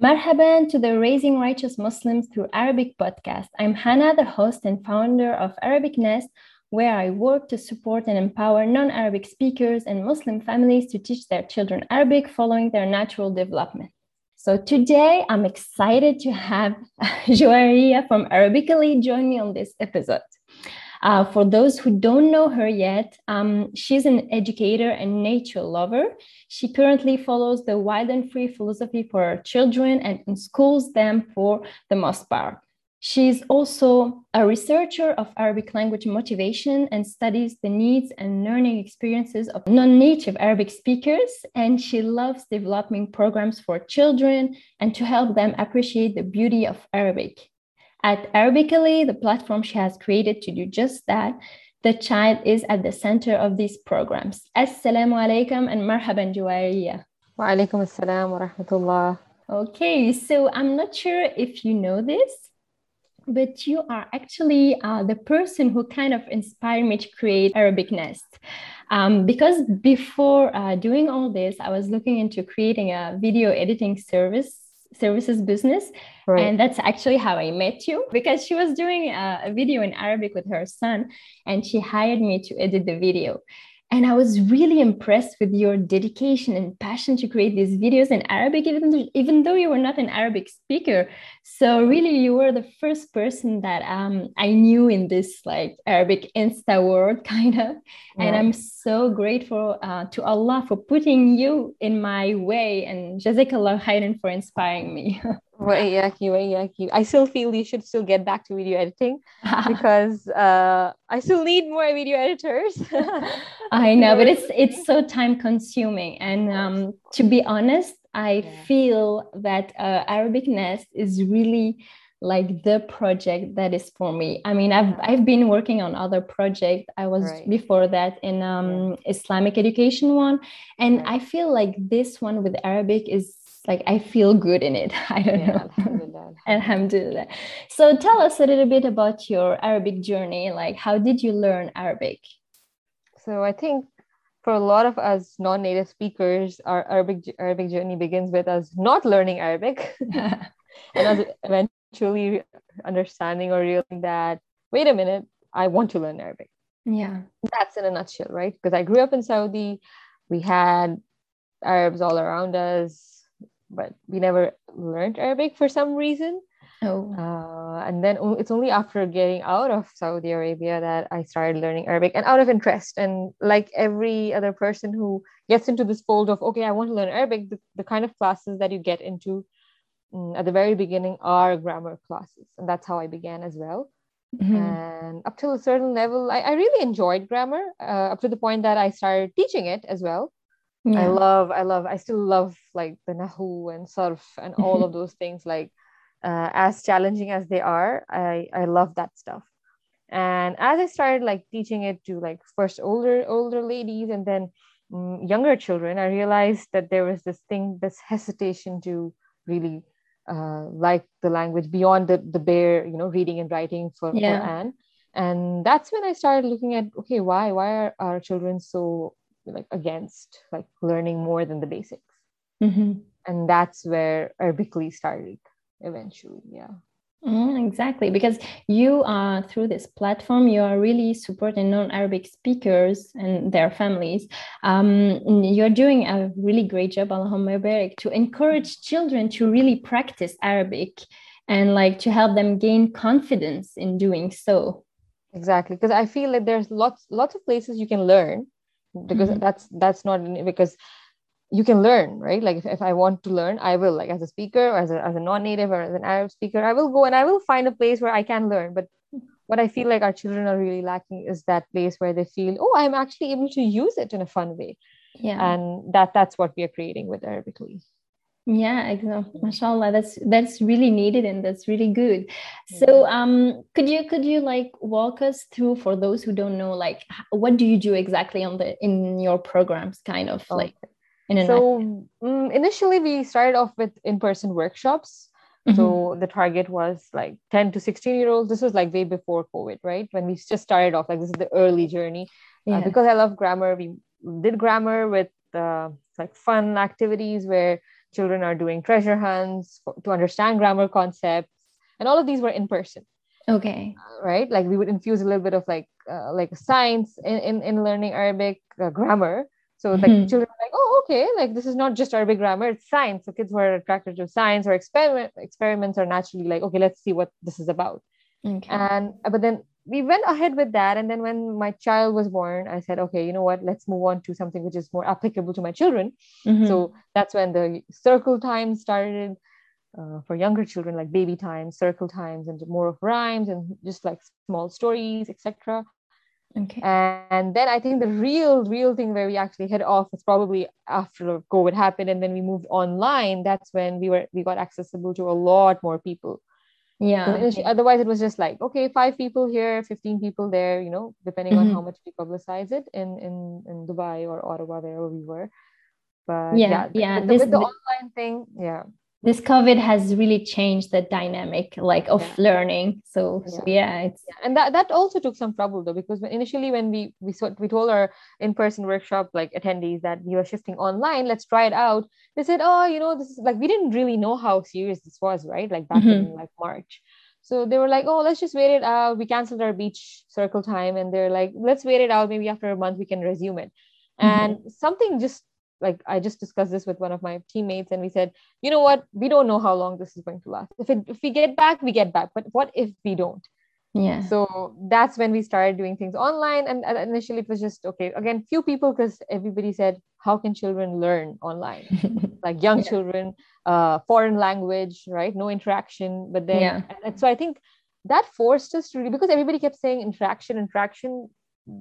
Marhaban to the Raising Righteous Muslims Through Arabic podcast. I'm Hannah, the host and founder of Arabic Nest, where I work to support and empower non Arabic speakers and Muslim families to teach their children Arabic following their natural development. So today I'm excited to have Joaria from Arabically join me on this episode. Uh, for those who don't know her yet, um, she's an educator and nature lover. She currently follows the wild and free philosophy for children and schools them for the most part. She's also a researcher of Arabic language motivation and studies the needs and learning experiences of non native Arabic speakers. And she loves developing programs for children and to help them appreciate the beauty of Arabic. At Arabically, the platform she has created to do just that, the child is at the center of these programs. Assalamu alaikum and marhaban Juwariya. Wa alaikum assalam wa rahmatullah. Okay, so I'm not sure if you know this, but you are actually uh, the person who kind of inspired me to create Arabic Nest. Um, because before uh, doing all this, I was looking into creating a video editing service services business. Right. And that's actually how I met you because she was doing a, a, video in Arabic with her son and she hired me to edit the video. And I was really impressed with your dedication and passion to create these videos in Arabic, even though, even though you were not an Arabic speaker. So really, you were the first person that um, I knew in this like Arabic Insta world, kind of. And I'm so grateful uh, to Allah for putting you in my way, and Jazakallah khairan for inspiring me. Waiyaki, waiyaki. I still feel you should still get back to video editing because uh, I still need more video editors. I know, but it's it's so time consuming, and um, to be honest, I yeah. feel that uh, Arabic Nest is really like the project that is for me. I mean, I've I've been working on other projects. I was right. before that in um, Islamic education one, and right. I feel like this one with Arabic is like I feel good in it. I don't yeah, know. Alhamdulillah. alhamdulillah. So tell us a little bit about your Arabic journey. Like, how did you learn Arabic? So I think for a lot of us non-native speakers, our Arabic Arabic journey begins with us not learning Arabic, and us eventually understanding or realizing that wait a minute, I want to learn Arabic. Yeah, that's in a nutshell, right? Because I grew up in Saudi, we had Arabs all around us but we never learned Arabic for some reason. Oh. Uh, and then it's only after getting out of Saudi Arabia that I started learning Arabic and out of interest. And like every other person who gets into this fold of, okay, I want to learn Arabic, the, the kind of classes that you get into um, at the very beginning are grammar classes. And that's how I began as well. Mm-hmm. And up to a certain level, I, I really enjoyed grammar uh, up to the point that I started teaching it as well yeah. i love i love i still love like the nahu and surf and all of those things like uh, as challenging as they are i i love that stuff and as i started like teaching it to like first older older ladies and then um, younger children i realized that there was this thing this hesitation to really uh, like the language beyond the, the bare you know reading and writing for yeah. Quran. and that's when i started looking at okay why why are our children so like against like learning more than the basics mm-hmm. and that's where arabically started eventually yeah Mm, exactly, because you are through this platform, you are really supporting non-Arabic speakers and their families. Um, you're doing a really great job, Allahumma barik, to encourage children to really practice Arabic and like to help them gain confidence in doing so. Exactly, because I feel like there's lots lots of places you can learn, because mm-hmm. that's that's not because you can learn right? Like if, if i want to learn i will like as a speaker or as a, as a non-native or as an arab speaker i will go and i will find a place where i can learn. But what i feel like our children are really lacking is that place where they feel oh i'm actually able to use it in a fun way. Yeah. And that that's what we are creating with arabically yeah exactly. Mashallah that's that's really needed and that's really good. So um could you could you like walk us through for those who don't know like what do you do exactly on the in your programs kind of like in so um, initially we started off with in-person workshops. Mm-hmm. so the target was like 10 to 16 year olds. This was like way before covid right? When we just started off like this is the early journey. Uh, yeah. uh, because i love grammar we did grammar with uh, like fun activities where children are doing treasure hunts for, to understand grammar concepts. And all of these were in person okay. right? Like we would infuse a little bit of like uh, like science in, in in learning arabic uh, grammar. So like mm-hmm. children are like oh okay like this is not just arabic grammar it's science. So kids were attracted to science or experiment experiments are naturally like okay let's see what this is about. Okay. and uh, but then we went ahead with that. And then when my child was born i said okay you know what? Let's move on to something which is more applicable to my children. Mm-hmm. so that's when the circle time started uh, for younger children like baby times circle times and more of rhymes and just like small stories etc okay. And then i think the real real thing where we actually hit off was probably after covid happened. And then we moved online. That's when we were we got accessible to a lot more people yeah otherwise it was just like okay five people here 15 people there you know depending mm-hmm. on how much we publicize it in in in dubai or ottawa wherever we were. But yeah yeah, yeah this, with the online thing yeah this covid has really changed the dynamic like of yeah. learning so yeah. so yeah it's and that, that also took some trouble though because initially when we we saw, we told our in-person workshop like attendees that we were shifting online let's try it out they said oh you know this is like we didn't really know how serious this was right like back mm-hmm. in like march so they were like oh let's just wait it out we canceled our beach circle time and they're like let's wait it out maybe after a month we can resume it mm-hmm. and something just like I just discussed this with one of my teammates, and we said, you know what, we don't know how long this is going to last. If it, if we get back, we get back. But what if we don't? Yeah. So that's when we started doing things online, and initially it was just okay. Again, few people because everybody said, how can children learn online? like young yeah. children, uh, foreign language, right? No interaction. But then, yeah. and so I think that forced us to really because everybody kept saying interaction, interaction.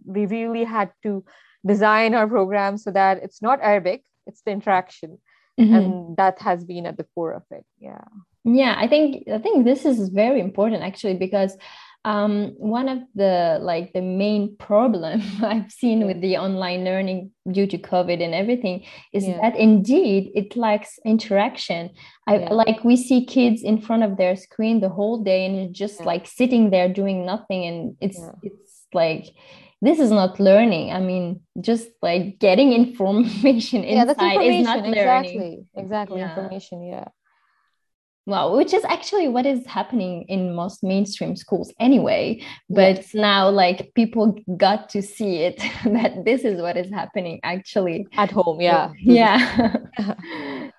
We really had to design our program so that it's not Arabic, it's the interaction. Mm-hmm. And that has been at the core of it. Yeah. Yeah, I think I think this is very important actually because um, one of the like the main problem I've seen with the online learning due to COVID and everything is yeah. that indeed it lacks interaction. I yeah. like we see kids in front of their screen the whole day and just yeah. like sitting there doing nothing and it's it's like this is not learning i mean just like getting information yeah, inside that's information. is not learning exactly exactly yeah. information yeah Wow, which is actually what is happening in most mainstream schools anyway. But yes. now, like, people got to see it that this is what is happening actually at home. Yeah. Yeah.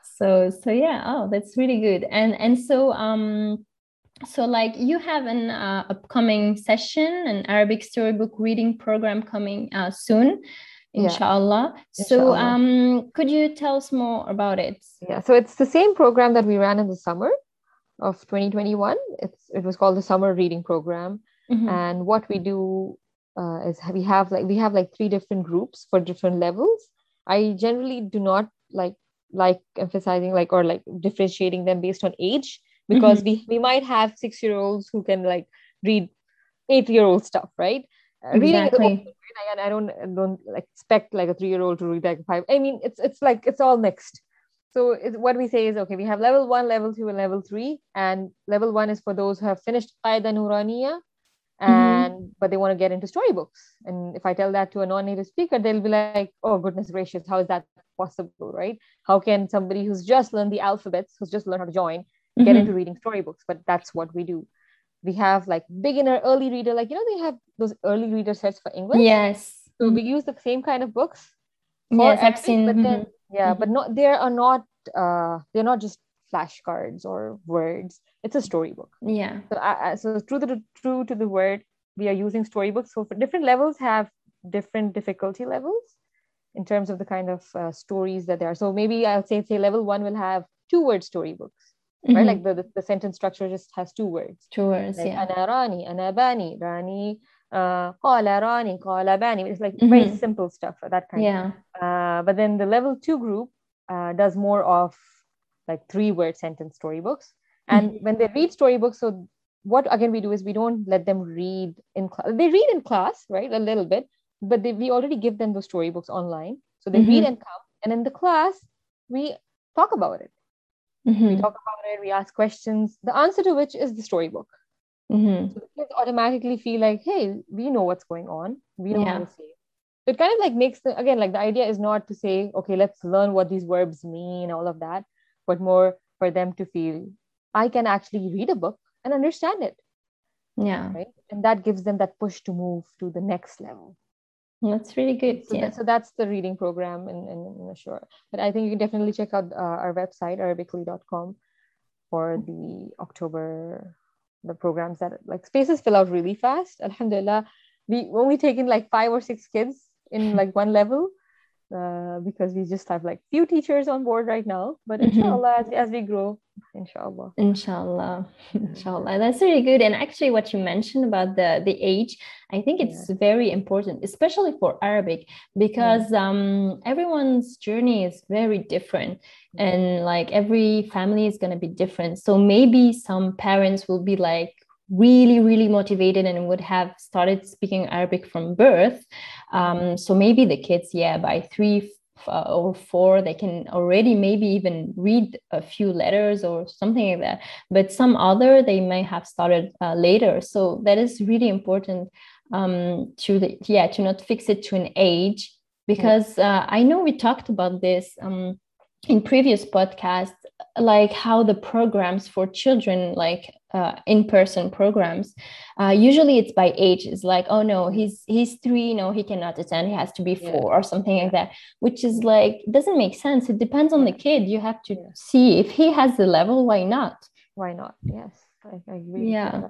so, so yeah. Oh, that's really good. And and so, um, so like you have an uh, upcoming session an arabic storybook reading program coming uh, soon inshallah. Yeah. so um could you tell us more about it? Yeah so it's the same program that we ran in the summer of 2021 it's it was called the summer reading program. Mm-hmm. and what we do uh, is we have like we have like three different groups for different levels. I generally do not like like emphasizing like or like differentiating them based on age because mm-hmm. we we might have six year olds who can like read eight year old stuff right uh, exactly. reading and I don't I don't like expect like a three year old to read like five. I mean, it's it's like it's all mixed. So what we say is okay. We have level one, level two, and level three. And level one is for those who have finished Qaida Nuraniya, mm-hmm. and mm-hmm. but they want to get into storybooks. And if I tell that to a non-native speaker, they'll be like, "Oh goodness gracious, how is that possible? Right? How can somebody who's just learned the alphabets, who's just learned how to join, mm-hmm. get into reading storybooks but that's what we do. We have like beginner early reader like you know they have those early reader sets for english? Yes. So we use the same kind of books yes i've seen but then mm-hmm. yeah mm-hmm. but not they are not uh they're not just flashcards or words. It's a storybook. Yeah. So so true to the true to the word we are using storybooks. So for different levels have different difficulty levels in terms of the kind of uh, stories that there are. So maybe i'll say say level one will have two word storybooks mm-hmm. right? Like the, the, the, sentence structure just has two words. Two words, like, yeah. Ana Rani, Ana Bani, Rani, uh, Qala Rani, Qala Bani. It's like mm-hmm. very simple stuff, that kind yeah. Uh, but then the level two group uh, does more of like three word sentence storybooks. And mm-hmm. when they read storybooks, so what again we do is we don't let them read in class. They read in class, right? A little bit, but they, we already give them those storybooks online. So they read mm-hmm. and come. And in the class, we talk about it Mm-hmm. We talk about it, we ask questions, the answer to which is the storybook. Mm-hmm. So the kids automatically feel like, hey, we know what's going on. We know yeah. how to say it. So it kind of like makes the, again, like the idea is not to say, okay, let's learn what these verbs mean, all of that. but more for them to feel I can actually read a book and understand it. Yeah. Right. And that gives them that push to move to the next level. That's really good. So, yeah. that, so that's the reading program in, in, in Ashore. But I think you can definitely check out uh, our website, arabically.com, for the October, the programs that like spaces fill out really fast. Alhamdulillah. We only taken like five or six kids in like one level uh, because we just have like few teachers on board right now. But Mhm. inshallah, as, as we grow, inshallah. Inshallah. Inshallah. That's really good. And actually what you mentioned about the the age, I think it's very important, especially for Arabic, because um everyone's journey is very different and like every family is going to be different. So maybe some parents will be like really really motivated and would have started speaking Arabic from birth. Um so maybe the kids yeah by 3 uh, or four they can already maybe even read a few letters or something like that. But some other they may have started uh, later. So that is really important um, to the yeah to not fix it to an age. Because uh, i know we talked about this um, in previous podcasts like how the programs for children like uh, in-person programs uh, usually it's by age it's like oh no he's he's three no he cannot attend he has to be Yeah. four or something like that which is like doesn't make sense it depends on the kid you have to Yeah. see if he has the level why not Why not? Yes, I, I agree. Yeah.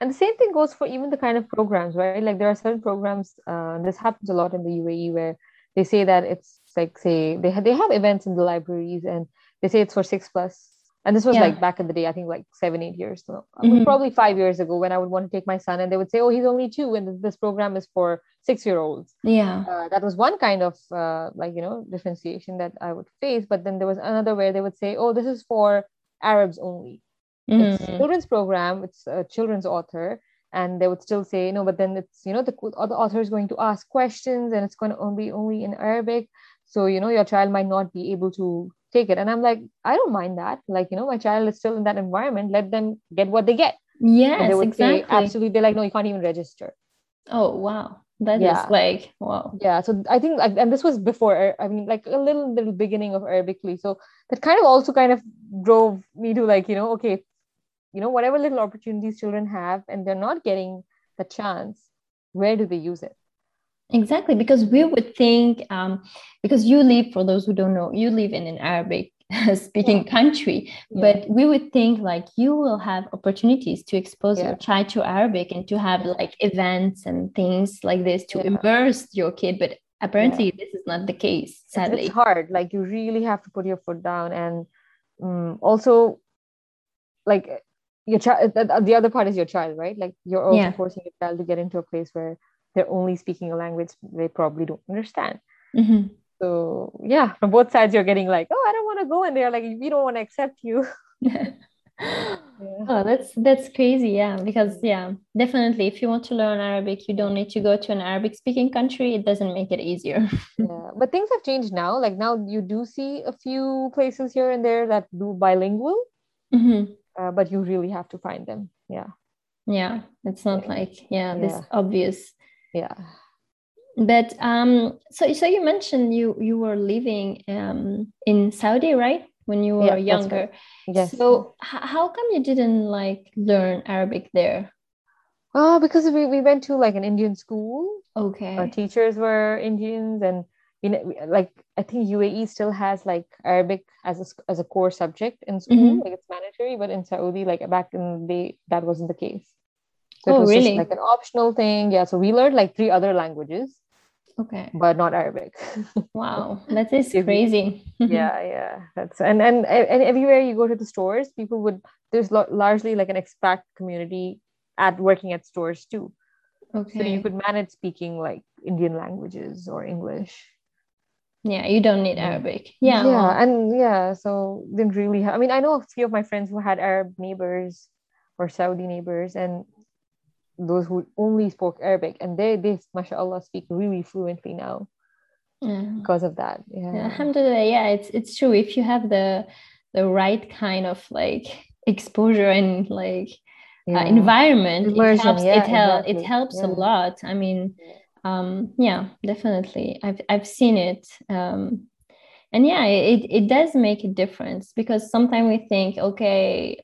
And the same thing goes for even the kind of programs, right? Like there are certain programs, uh, this happens a lot in the UAE where they say that it's like, say, they, ha- they have events in the libraries and they say it's for six. And this was Yeah. like back in the day, I think like seven, eight years ago, Mhm. probably five years ago when I would want to take my son and they would say, oh, he's only two and this program is for six year olds. yeah Uh, that was one kind of uh, like, you know, differentiation that I would face. But then there was another where they would say, oh, this is for Arabs only it's a Mhm. children's program it's a children's author and they would still say no but then it's you know the other author is going to ask questions and it's going to only only in arabic. So you know your child might not be able to take it. And i'm like i don't mind that. Like you know my child is still in that environment. Let them get what they get. Yes they would exactly. say absolutely they're like no you can't even register. Oh wow. That is Yeah. like wow. Yeah so i think like and this was before i mean like a little little beginning of arabically. So that kind of also kind of drove me to like you know okay you know whatever little opportunities children have and they're not getting the chance where do they use it Exactly, because we would think, um, because you live, for those who don't know, you live in an Arabic speaking country, Yeah. but we would think like you will have opportunities to expose Yeah. your child to Arabic and to have Yeah. like events and things like this to Yeah. immerse your kid. But apparently, this is not the case, It's- sadly. it's hard like you really have to put your foot down and um, also like your child the, the other part is your child right like you're also Yeah. forcing your child to get into a place where they're only speaking a language they probably don't understand Mhm. So yeah, from both sides, you're getting like, oh, I don't want to go, and they're like, we don't want to accept you. Oh, that's that's crazy, yeah. Because yeah, definitely, if you want to learn Arabic, you don't need to go to an Arabic speaking country. It doesn't make it easier. Yeah, but things have changed now. Like now, you do see a few places here and there that do bilingual, Mhm. Uh, but you really have to find them. Yeah, Yeah, it's not Yeah. like yeah, this Yeah. obvious. yeah, But um, so so you mentioned you you were living um in Saudi, right? When you were Yeah, younger. right. yes. So how come you didn't like learn Arabic there? oh, because we, we went to like an Indian school. Okay. Our teachers were Indians, and you know, like I think UAE still has like Arabic as a as a core subject in school, Mhm. like it's mandatory. But in Saudi, like back in the day, that wasn't the case. So Oh, it was really? just like an optional thing. Yeah. So we learned like three other languages, Okay. but not Arabic. Wow, that is crazy. yeah, yeah. That's and and and everywhere you go to the stores, people would there's lo- largely like an expat community at working at stores too. Okay. So you could manage speaking like Indian languages or English. Yeah, you don't need Arabic. Yeah. yeah, and yeah, so didn't really have. I mean, I know a few of my friends who had Arab neighbors or Saudi neighbors, and those who only spoke Arabic, and they they mashallah speak really fluently now yeah. because of that. Yeah, Yeah, Alhamdulillah, yeah, it's it's true. If you have the the right kind of like exposure and like uh, Yeah. environment, it helps. it hel- exactly. it helps a lot. I mean. Um, yeah, definitely. I've I've seen it. Um, and yeah it, it does make a difference because sometimes we think okay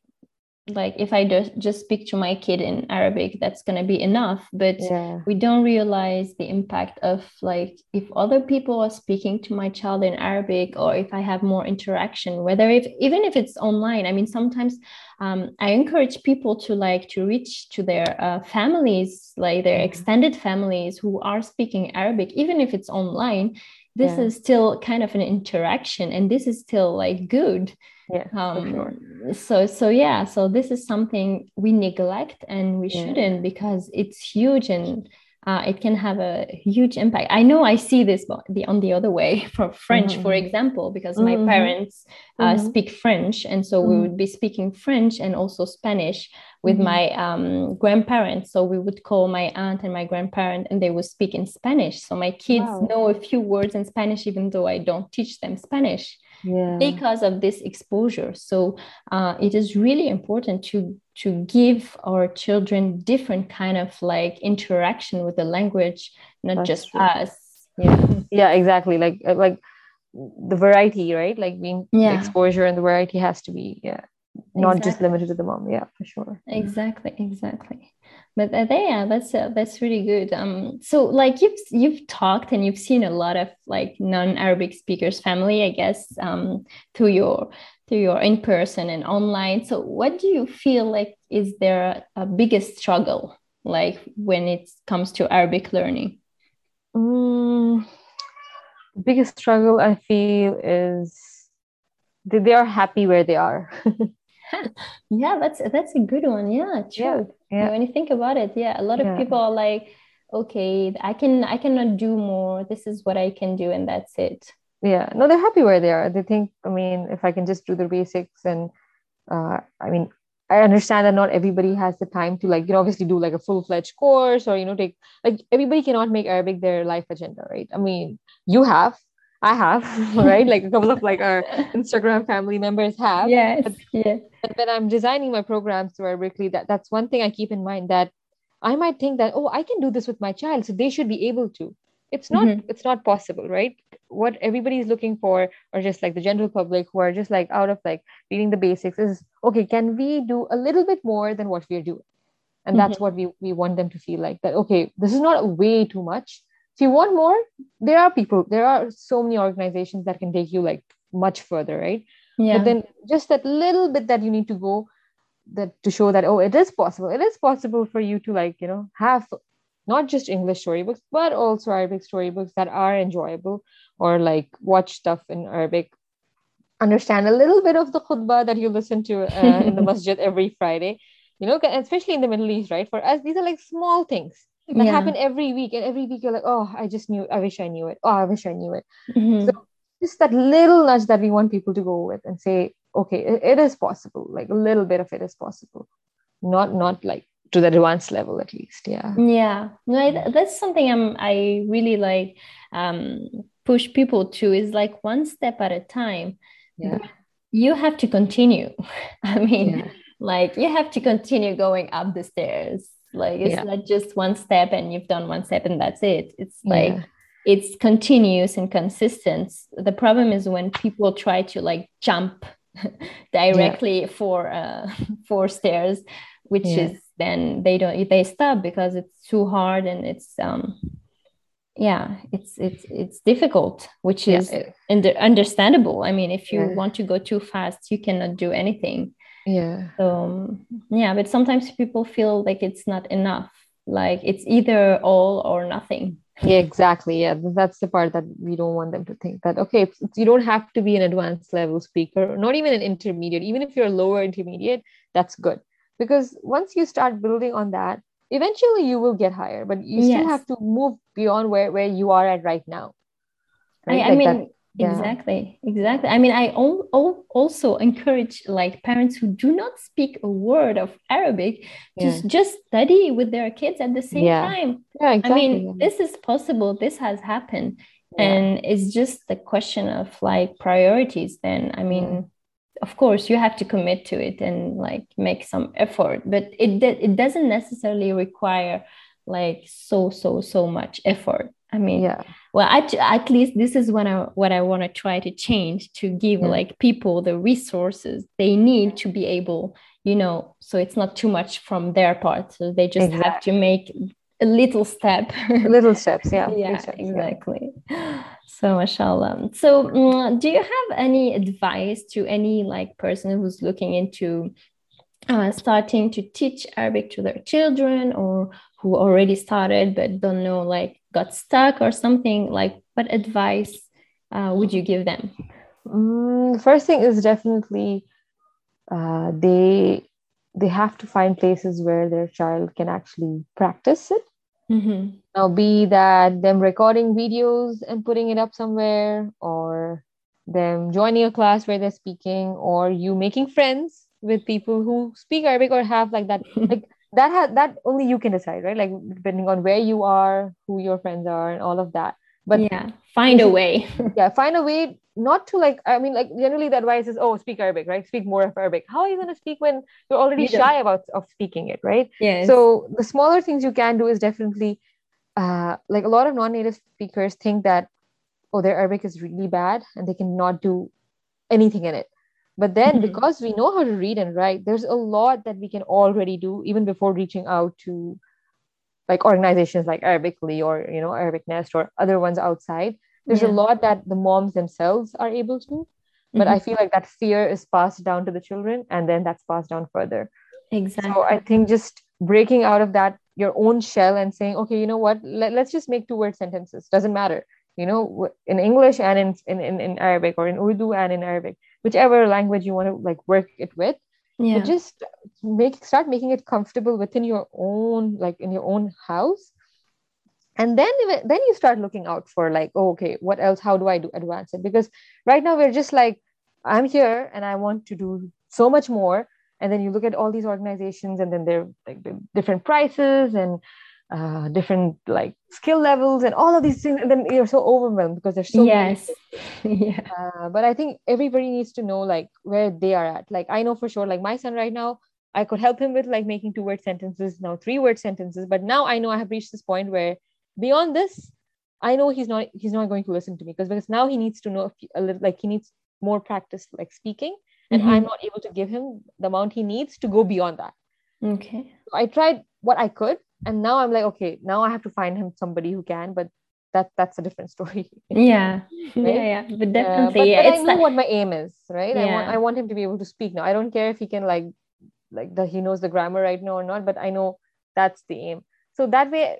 like if i just just speak to my kid in arabic that's going to be enough but yeah. we don't realize the impact of like if other people are speaking to my child in arabic or if i have more interaction whether if even if it's online i mean sometimes um, i encourage people to like to reach to their uh, families like their mm-hmm. extended families who are speaking arabic even if it's online this yeah. is still kind of an interaction and this is still like good yeah um, sure. so so yeah so this is something we neglect and we yeah. shouldn't because it's huge and uh, it can have a huge impact. I know I see this the on the other way for French, mm-hmm. for example, because my mm-hmm. parents uh, mm-hmm. speak French, and so we mm-hmm. would be speaking French and also Spanish with mm-hmm. my um, grandparents. So we would call my aunt and my grandparent, and they would speak in Spanish. So my kids wow. know a few words in Spanish, even though I don't teach them Spanish yeah. because of this exposure. So uh, it is really important to to give our children different kind of like interaction with the language, not That's just true. us. Yeah, yeah, exactly. Like uh, like the variety, right? Like being yeah. exposure and the variety has to be yeah, not exactly. just limited to the mom. Yeah, for sure. Exactly, exactly but uh, yeah that's uh, that's really good. Um so like you've you've talked and you've seen a lot of like non-arabic speakers family i guess um through your through your in person and online. So what do you feel like is there a, a biggest struggle like when it comes to arabic learning? Mm, the biggest struggle i feel is that they are happy where they are. Yeah that's that's a good one. Yeah true. yeah, yeah. when you think about it yeah a lot of yeah. people are like okay i can i cannot do more. This is what i can do and that's it. Yeah. No they're happy where they are. They think i mean if i can just do the basics and uh, i mean i understand that not everybody has the time to like you know obviously do like a full-fledged course or you know take like everybody cannot make arabic their life agenda right? I mean you have I have, right? like a couple of like our Instagram family members have. Yes. But, yeah. But when I'm designing my programs to Arabically, that that's one thing I keep in mind that I might think that, oh, I can do this with my child, so they should be able to. It's not, mm-hmm. it's not possible, right? What everybody's looking for, or just like the general public who are just like out of like reading the basics, is okay, can we do a little bit more than what we're doing? And mm-hmm. that's what we, we want them to feel like that, okay, this is not way too much if you want more there are people there are so many organizations that can take you like much further right? Yeah. but then just that little bit that you need to go that to show that oh it is possible. It is possible for you to like you know have not just english storybooks but also arabic storybooks that are enjoyable or like watch stuff in arabic. Understand a little bit of the khutbah that you listen to uh, in the masjid every friday. You know especially in the middle east right? For us these are like small things that yeah. happen every week and every week you're like oh i just knew i wish i knew it. Oh i wish i knew it. Mm-hmm. so just that little nudge that we want people to go with and say okay it, it is possible. Like a little bit of it is possible. Not not like to the advanced level at least yeah. Yeah. No I, that's something i'm i really like um push people to is like one step at a time. Yeah. You have to continue. I mean yeah. like you have to continue going up the stairs like it's yeah. not just one step and you've done one step and that's it. It's like yeah. it's continuous and consistent. The problem is when people try to like jump directly yeah. for uh four stairs, which is then they don't they stop because it's too hard and it's um yeah it's it's it's difficult which is under, understandable i mean if you want to go too fast you cannot do anything yeah. So yeah but sometimes people feel like it's not enough like it's either all or nothing. Yeah exactly. Yeah that's the part that we don't want them to think that okay you don't have to be an advanced level speaker not even an intermediate. Even if you're a lower intermediate that's good. Because once you start building on that eventually you will get higher but you still yes. have to move beyond where, where you are at right now. Right? I, I like mean that, yeah. exactly exactly i mean i also encourage like parents who do not speak a word of arabic to yeah. just study with their kids at the same yeah. time yeah, exactly. i mean this is possible this has happened and it's just the question of like priorities then i mean of course you have to commit to it and like make some effort but it it doesn't necessarily require like so so so much effort I mean, yeah well, at, at least this is what I what I want to try to change to give Yeah. like people the resources they need to be able, you know, so it's not too much from their part. So they just have to make a little step. little steps yeah yeah, steps, yeah. exactly. So, mashallah. So, mm, do you have any advice to any like person who's looking into uh, starting to teach Arabic to their children or who already started but don't know, like got stuck or something? Like, what advice uh, would you give them? Mm, first thing is definitely uh, they they have to find places where their child can actually practice it Mm-hmm. now be that them recording videos and putting it up somewhere or them joining a class where they're speaking or you making friends with people who speak arabic or have like that like that ha- that only you can decide right? Like depending on where you are who your friends are and all of that. But yeah, find a way. yeah find a way not to like i mean like generally the advice is oh speak arabic right? Speak more of arabic. How are you going to speak when you're already You shy about of speaking it right? Yeah so the smaller things you can do is definitely uh, like a lot of non-native speakers think that oh their arabic is really bad and they cannot do anything in it but then Mhm. because we know how to read and write there's a lot that we can already do even before reaching out to like organizations like arabically or you know arabic nest or other ones outside there's Yeah. a lot that the moms themselves are able to but Mhm. i feel like that fear is passed down to the children and then that's passed down further exactly. so I think just breaking out of that your own shell and saying, okay, you know what? Let, let's just make two word sentences. Doesn't matter. You know, in English and in, in, in Arabic or in Urdu and in Arabic, whichever language you want to like work it with, yeah. but just make start making it comfortable within your own like in your own house. And then then you start looking out for like, oh, okay, what else? How do I do advance it? Because right now we're just like, I'm here and I want to do so much more and then you look at all these organizations and then they're like different prices and uh, different like skill levels and all of these things and then you're so overwhelmed because there's so many yes. yeah. uh, but i think everybody needs to know like where they are at like i know for sure like my son right now i could help him with like making two word sentences now three word sentences but now i know i have reached this point where beyond this i know he's not he's not going to listen to me because because now he needs to know a, little like he needs more practice like speaking and Mhm. i'm not able to give him the amount he needs to go beyond that Okay. so i tried what i could and now i'm like okay now i have to find him somebody who can but that that's a different story Yeah. Yeah. Right? Yeah. But Uh, definitely, but, yeah. but I it's know like- what my aim is, right? I want I want him to be able to speak now. I don't care if he can like like that he knows the grammar right now or not, but I know that's the aim. So that way,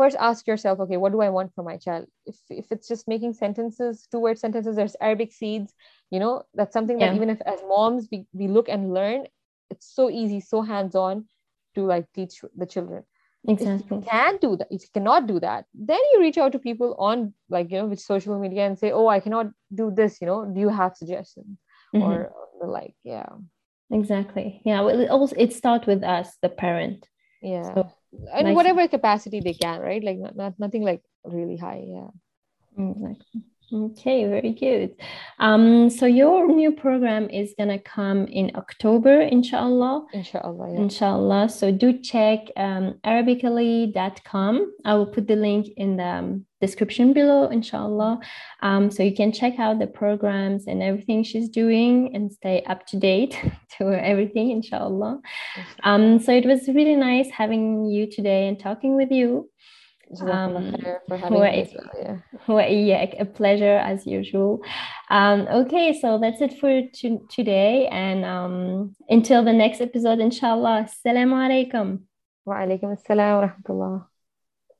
first ask yourself, okay, what do I want for my child? If if it's just making sentences, two word sentences, there's Arabic seeds, you know, that's something that even if as moms we, we look and learn, it's so easy, so hands-on to like teach the children if exactly. you can do that if you cannot do that then you reach out to people on like you know with social media and say oh i cannot do this you know do you have suggestions Mhm. or the like yeah Exactly. Yeah. Well, it also it starts with us, the parent. yeah So, and like- whatever capacity they can right like not, not nothing like really high yeah Exactly. Okay, very good. Um, so your new program is gonna come in October, inshallah. inshallah yeah. Inshallah. So do check um, arabically.com. I will put the link in the um, description below, inshallah. Um, so you can check out the programs and everything she's doing and stay up to date to everything, inshallah. Um, so it was really nice having you today and talking with you. Um, for having me as well, yeah a pleasure as usual. Um, okay, so that's it for to- today. And um, until the next episode, inshallah. Assalamu alaikum. wa alaikum assalam wa rahmatullah